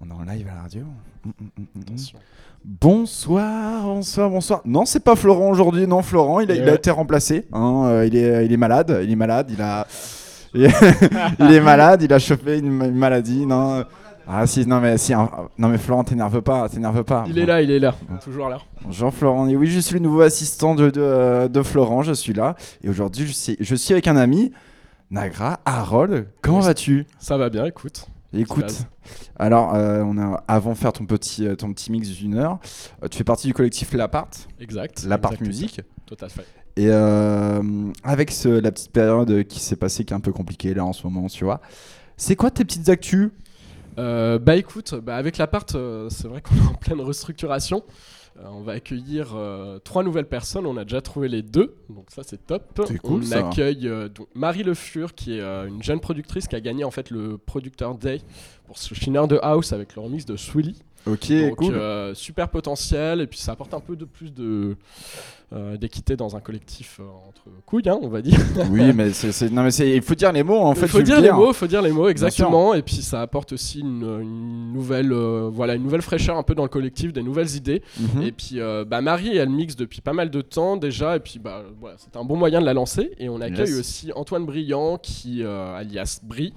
On est en live à la radio. Mm, mm, mm. Bonsoir, bonsoir, bonsoir. Non, c'est pas Florent aujourd'hui. Non, Florent, il a, il été remplacé. hein, euh, il, est, il est malade. Il est malade. Il a. il est malade. Il a chopé une, une maladie. Non. Ah si, non mais si, hein, non mais Florent, t'énerve pas, t'énerve pas. Il est là, il est là, toujours là. Bonjour Florent, et oui je suis le nouveau assistant de, de, de Florent, je suis là. Et aujourd'hui je suis, je suis avec un ami, Nagra, Harold. Comment Oui. vas-tu? Ça va bien, écoute. Écoute, alors euh, on a, avant de faire ton petit, euh, ton petit mix d'une heure, euh, tu fais partie du collectif L'Appart, Exact. L'Appart Musique. Tout à fait. Et euh, avec ce- la petite période qui s'est passée qui est un peu compliquée là en ce moment, tu vois. C'est quoi tes petites actus? Euh, bah écoute, bah, avec l'appart, c'est vrai qu'on est en pleine restructuration. Euh, on va accueillir euh, trois nouvelles personnes. On a déjà trouvé les deux, donc ça c'est top. C'est cool, on ça. accueille euh, donc Marie Le Fur, qui est une jeune productrice qui a gagné en fait le producteur Day pour ce Schneider de House avec leur remix de Swilly. Ok, Donc cool. super potentiel et puis ça apporte un peu de plus de d'équité dans un collectif euh, entre couilles, hein, on va dire. Oui, mais, c'est, non, mais c'est- il faut dire les mots en fait. Il faut dire les mots, faut dire les mots exactement, et puis ça apporte aussi une, une nouvelle, euh, voilà, une nouvelle fraîcheur un peu dans le collectif, des nouvelles idées. Mhm. Et puis euh, bah, Marie, elle mixe depuis pas mal de temps déjà, et puis bah voilà, c'est un bon moyen de la lancer. Et on accueille Yes. aussi Antoine Briand, qui euh, alias Brie.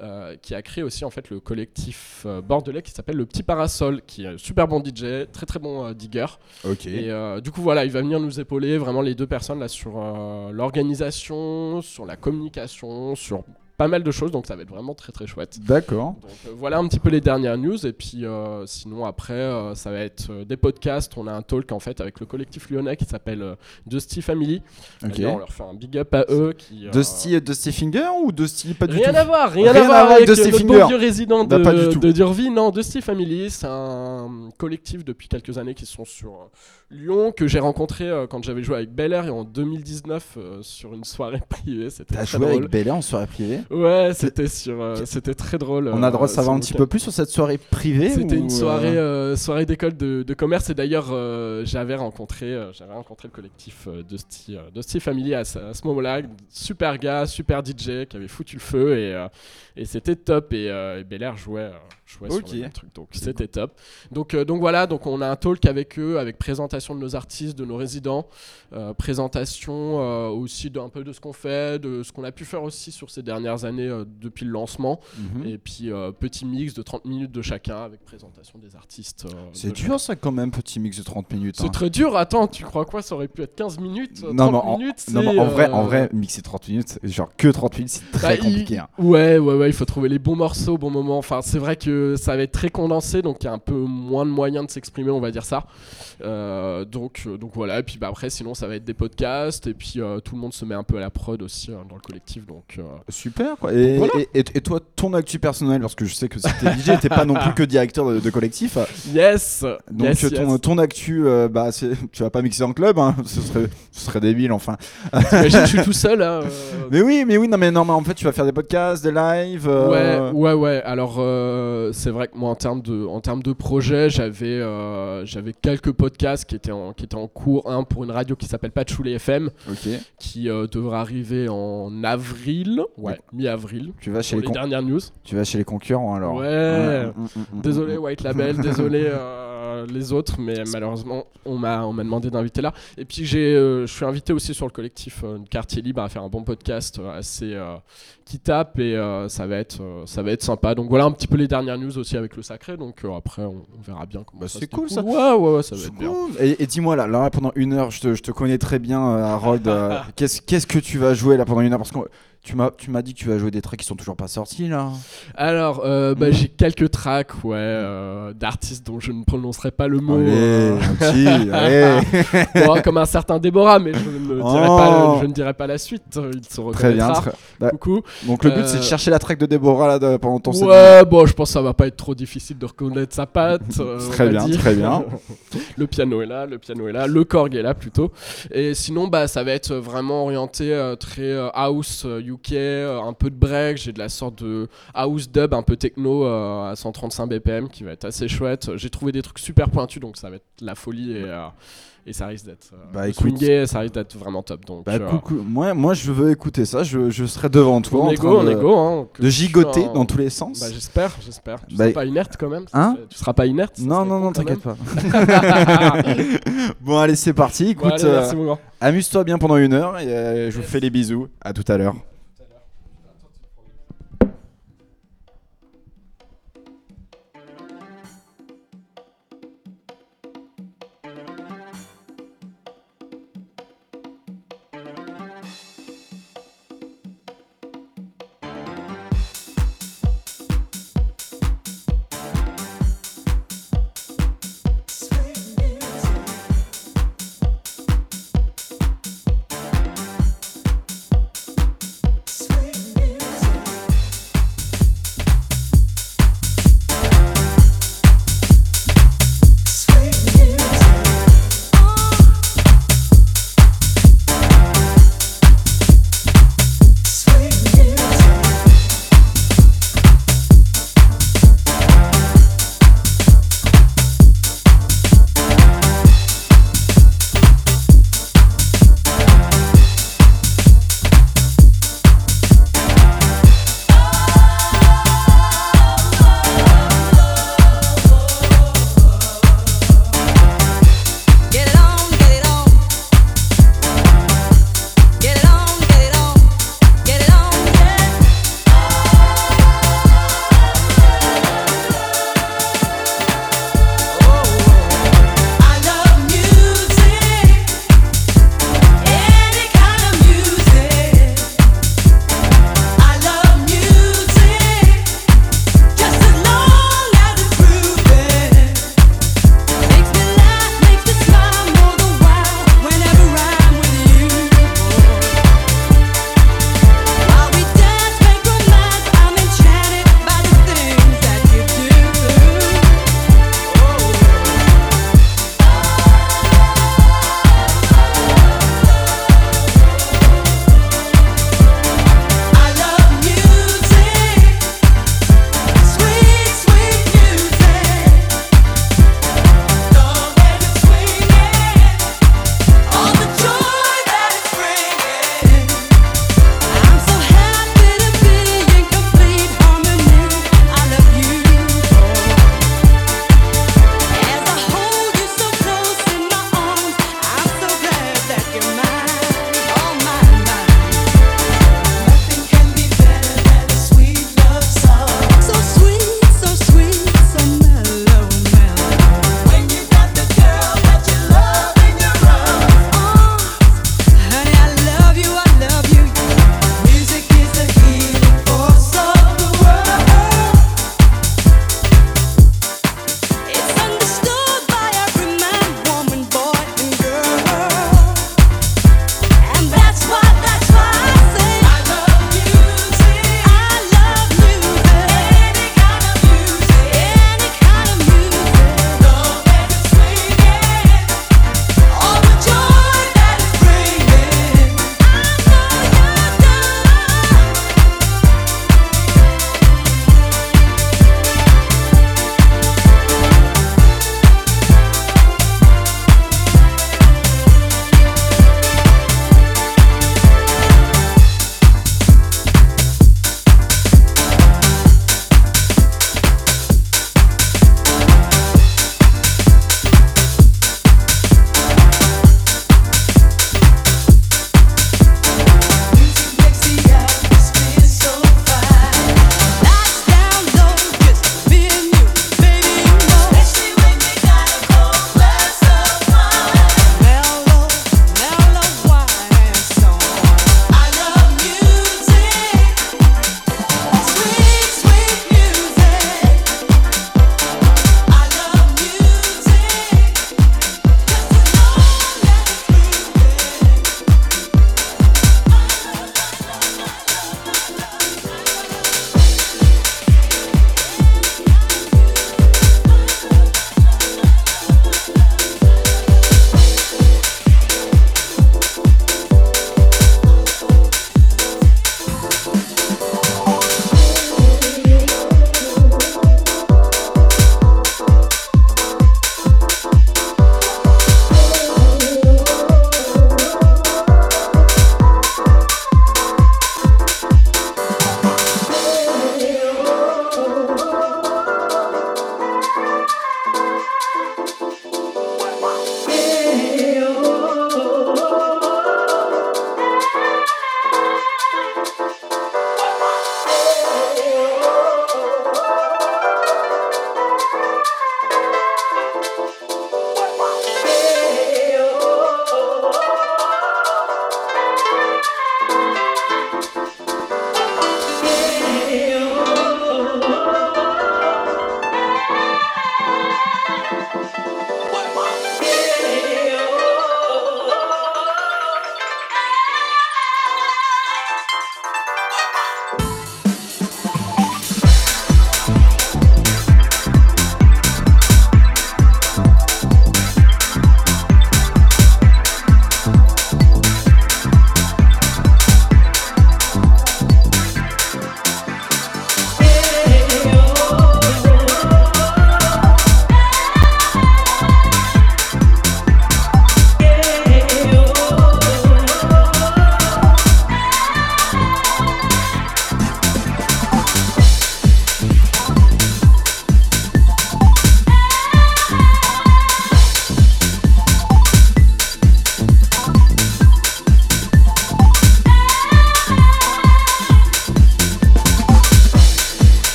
Euh, qui a créé aussi en fait le collectif euh, bordelais qui s'appelle le Petit Parasol, qui est un super bon DJ, très très bon euh, digger. Ok. Et du coup, voilà, il va venir nous épauler, vraiment les deux personnes là sur l'organisation, sur la communication, sur pas mal de choses, donc ça va être vraiment très très chouette. D'accord. Donc euh, voilà un petit peu les dernières news, et puis euh, sinon après, euh, ça va être des podcasts. On a un talk en fait avec le collectif lyonnais qui s'appelle Dusty Family. Ok. D'ailleurs, on leur fait un big up à eux. Qui, Dusty, Dusty Finger ou Dusty pas du Rien tout à voir, rien, Rien à voir avec Dusty notre Finger. bon vieux résident Bah, de, tout. de Durvie. Non, Dusty Family, c'est un collectif depuis quelques années qui sont sur Lyon, que j'ai rencontré euh, quand j'avais joué avec Bel Air et en 2019 euh, sur une soirée privée. C'était T'as très joué drôle. avec Bella en soirée privée Ouais, c'était sur, euh, c'était très drôle. On a le droit de savoir un petit peu plus sur cette soirée privée C'était ou, une soirée, soirée d'école de, de commerce et d'ailleurs j'avais rencontré, j'avais rencontré le collectif Dusty, Dusty Family à, ce- à ce moment-là, super gars, super DJ qui avait foutu le feu et, et c'était top et, et Bel Air jouait, sur le truc donc c'était top. Donc, euh, donc voilà, donc on a un talk avec eux, avec présentation de nos artistes, de nos résidents, euh, présentation euh, aussi d'un peu de ce qu'on fait, de ce qu'on a pu faire aussi sur ces dernières années depuis le lancement. mhm. Et puis petit mix de 30 minutes de chacun avec présentation des artistes. C'est de dur ça quand même, petit mix de 30 minutes. chacun. hein. C'est très dur, attends, tu crois quoi? Ça aurait pu être 15 minutes 30 Non, mais en- minutes Non, c'est, mais en vrai, en vrai, mixer 30 minutes, genre que 30 minutes, c'est très bah, il- compliqué. hein. Ouais, ouais, ouais, il faut trouver les bons morceaux au bon moment. Enfin, c'est vrai que ça va être très condensé, donc il y a un peu moins de moyens de s'exprimer, on va dire ça. Euh, donc, euh, donc voilà, et puis bah, après, sinon, ça va être des podcasts, et puis euh, tout le monde se met un peu à la prod aussi euh, dans le collectif. Donc, Super quoi. Et, Voilà. et, et- et toi, ton actu personnel, parce que je sais que t'es DJ, t'es pas non plus que directeur de, de collectif. yes Donc yes, ton, yes. ton actu, bah, tu vas pas mixer en club, hein, ce, serait, ce serait débile enfin. T'imagines, je suis tout seul. hein, Mais oui, mais oui, non, mais non, mais en fait, tu vas faire des podcasts, des lives. Ouais, ouais, ouais. Alors, euh, c'est vrai que moi, en termes de, en termes de projet, j'avais, euh, j'avais quelques podcasts qui étaient en, qui étaient en cours. Un pour une radio qui s'appelle Patchouli FM, qui euh, devrait arriver en avril, ouais, mi-avril. Tu vas chez Pour les, dernières news. tu vas chez les concurrents alors. Ouais. Mm, mm, mm, Désolé White Label, désolé euh, les autres, mais malheureusement on m'a on m'a demandé d'inviter là. Et puis j'ai, euh, je suis invité aussi sur le collectif euh, Quartier Libre à faire un bon podcast euh, assez qui tape et ça va être ça va être sympa. Donc voilà un petit peu les dernières news aussi avec le sacré. Donc euh, après on, on verra bien comment Bah, ça c'est cool, ça. Ouais ouais ouais ça va bien. Et, et dis-moi là, là pendant une heure, je te, je te connais très bien, euh, Harold. euh, qu'est-ce, qu'est-ce que tu vas jouer là pendant une heure? Parce que tu m'as, tu m'as dit que tu vas jouer des tracks qui sont toujours pas sortis là. Alors euh, bah, Mm. j'ai quelques tracks ouais euh, d'artistes dont je ne prononcerai pas le mot. Allez, euh, gentil, allez. bon, comme un certain Déborah, mais je ne, dirai Oh. pas, je ne dirai pas la suite. euh, Il se Très bien. bah, Coucou. donc le but c'est de Euh, chercher la track de Déborah là pendant ton. Ouais, bon, je pense que ça va pas être trop difficile de reconnaître sa patte. euh, Très bien, dire. très bien. le piano est là, le piano est là, le Korg est là plutôt. Et sinon, bah, ça va être vraiment orienté euh, très euh, house euh, UK, euh, un peu de break. J'ai de la sorte de house dub, un peu techno euh, à 135 BPM qui va être assez chouette. J'ai trouvé des trucs super pointus, donc ça va être la folie et. Et ça risque d'être. euh, Bah, swingé, ça risque d'être vraiment top. Donc, Bah, euh, coucou. Moi, moi, je veux écouter ça. Je, je serai devant toi. on en est train de, est go. Hein, de gigoter en- dans tous les sens. Bah, j'espère, j'espère. Tu Bah, seras pas inerte quand même Hein Tu seras pas inerte non, non, non, t'inquiète pas. bon, allez, c'est parti. Écoute, euh, amuse-toi bien pendant une heure et euh, je vous fais les bisous. À tout à l'heure.